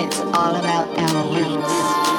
It's all about our